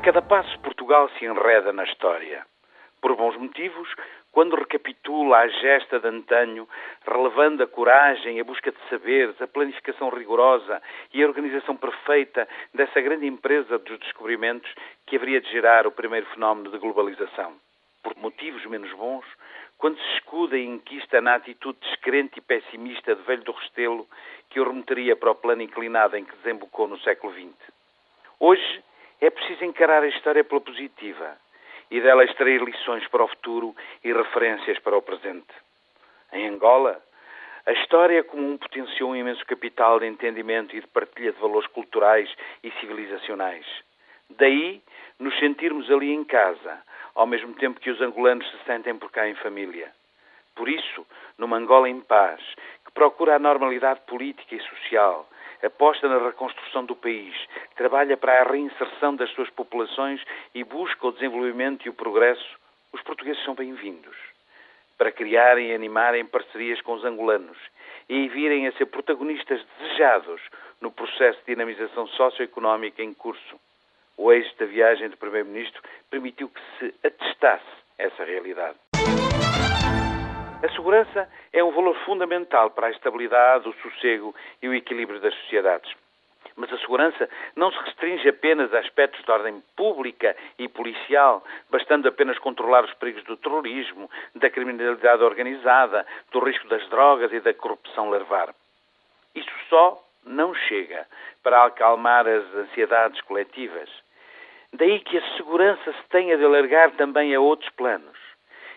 cada passo, Portugal se enreda na história. Por bons motivos, quando recapitula a gesta de antanho, relevando a coragem, a busca de saberes, a planificação rigorosa e a organização perfeita dessa grande empresa dos descobrimentos que haveria de gerar o primeiro fenómeno de globalização. Por motivos menos bons, quando se escuda e inquista na atitude descrente e pessimista de Velho do Restelo que o remeteria para o plano inclinado em que desembocou no século XX. Hoje é preciso encarar a história pela positiva e dela extrair lições para o futuro e referências para o presente. Em Angola, a história comum potenciou um imenso capital de entendimento e de partilha de valores culturais e civilizacionais. Daí nos sentirmos ali em casa, ao mesmo tempo que os angolanos se sentem por cá em família. Por isso, numa Angola em paz, que procura a normalidade política e social, aposta na reconstrução do país, trabalha para a reinserção das suas populações e busca o desenvolvimento e o progresso, os portugueses são bem-vindos. Para criarem e animarem parcerias com os angolanos e virem a ser protagonistas desejados no processo de dinamização socioeconómica em curso. O êxito da viagem do Primeiro-Ministro permitiu que se atestasse essa realidade. A segurança é um valor fundamental para a estabilidade, o sossego e o equilíbrio das sociedades. Mas a segurança não se restringe apenas a aspectos de ordem pública e policial, bastando apenas controlar os perigos do terrorismo, da criminalidade organizada, do risco das drogas e da corrupção larvar. Isso só não chega para acalmar as ansiedades coletivas. Daí que a segurança se tenha de alargar também a outros planos.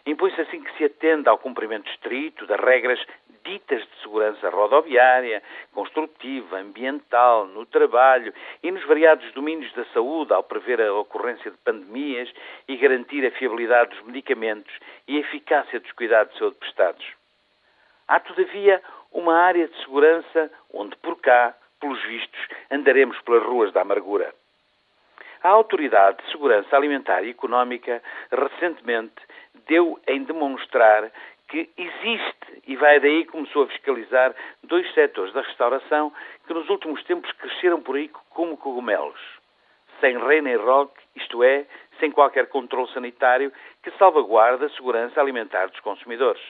Impõe-se assim que se atenda ao cumprimento estrito das regras ditas de segurança rodoviária, construtiva, ambiental, no trabalho e nos variados domínios da saúde, ao prever a ocorrência de pandemias e garantir a fiabilidade dos medicamentos e a eficácia dos cuidados de saúde prestados. Há, todavia, uma área de segurança onde, por cá, pelos vistos, andaremos pelas ruas da amargura. A Autoridade de Segurança Alimentar e Económica recentemente deu em demonstrar que existe e vai daí começou a fiscalizar dois setores da restauração que nos últimos tempos cresceram por aí como cogumelos. Sem rei nem roque, isto é, sem qualquer controle sanitário que salvaguarde a segurança alimentar dos consumidores.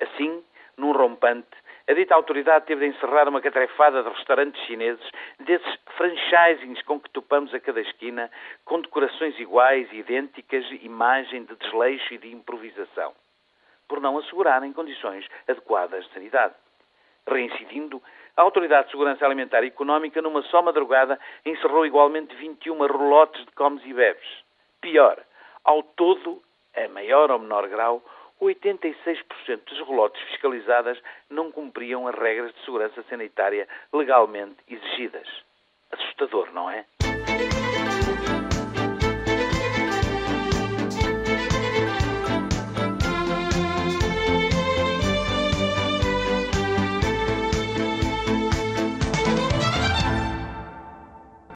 Assim, num rompante, a dita autoridade teve de encerrar uma catrefada de restaurantes chineses, desses franchisings com que topamos a cada esquina, com decorações iguais, idênticas, imagem de desleixo e de improvisação, por não assegurarem condições adequadas de sanidade. Reincidindo, a Autoridade de Segurança Alimentar e Económica, numa só madrugada, encerrou igualmente 21 relotes de comes e bebes. Pior, ao todo, a maior ou menor grau, 86% dos relotes fiscalizadas não cumpriam as regras de segurança sanitária legalmente exigidas. Assustador, não é?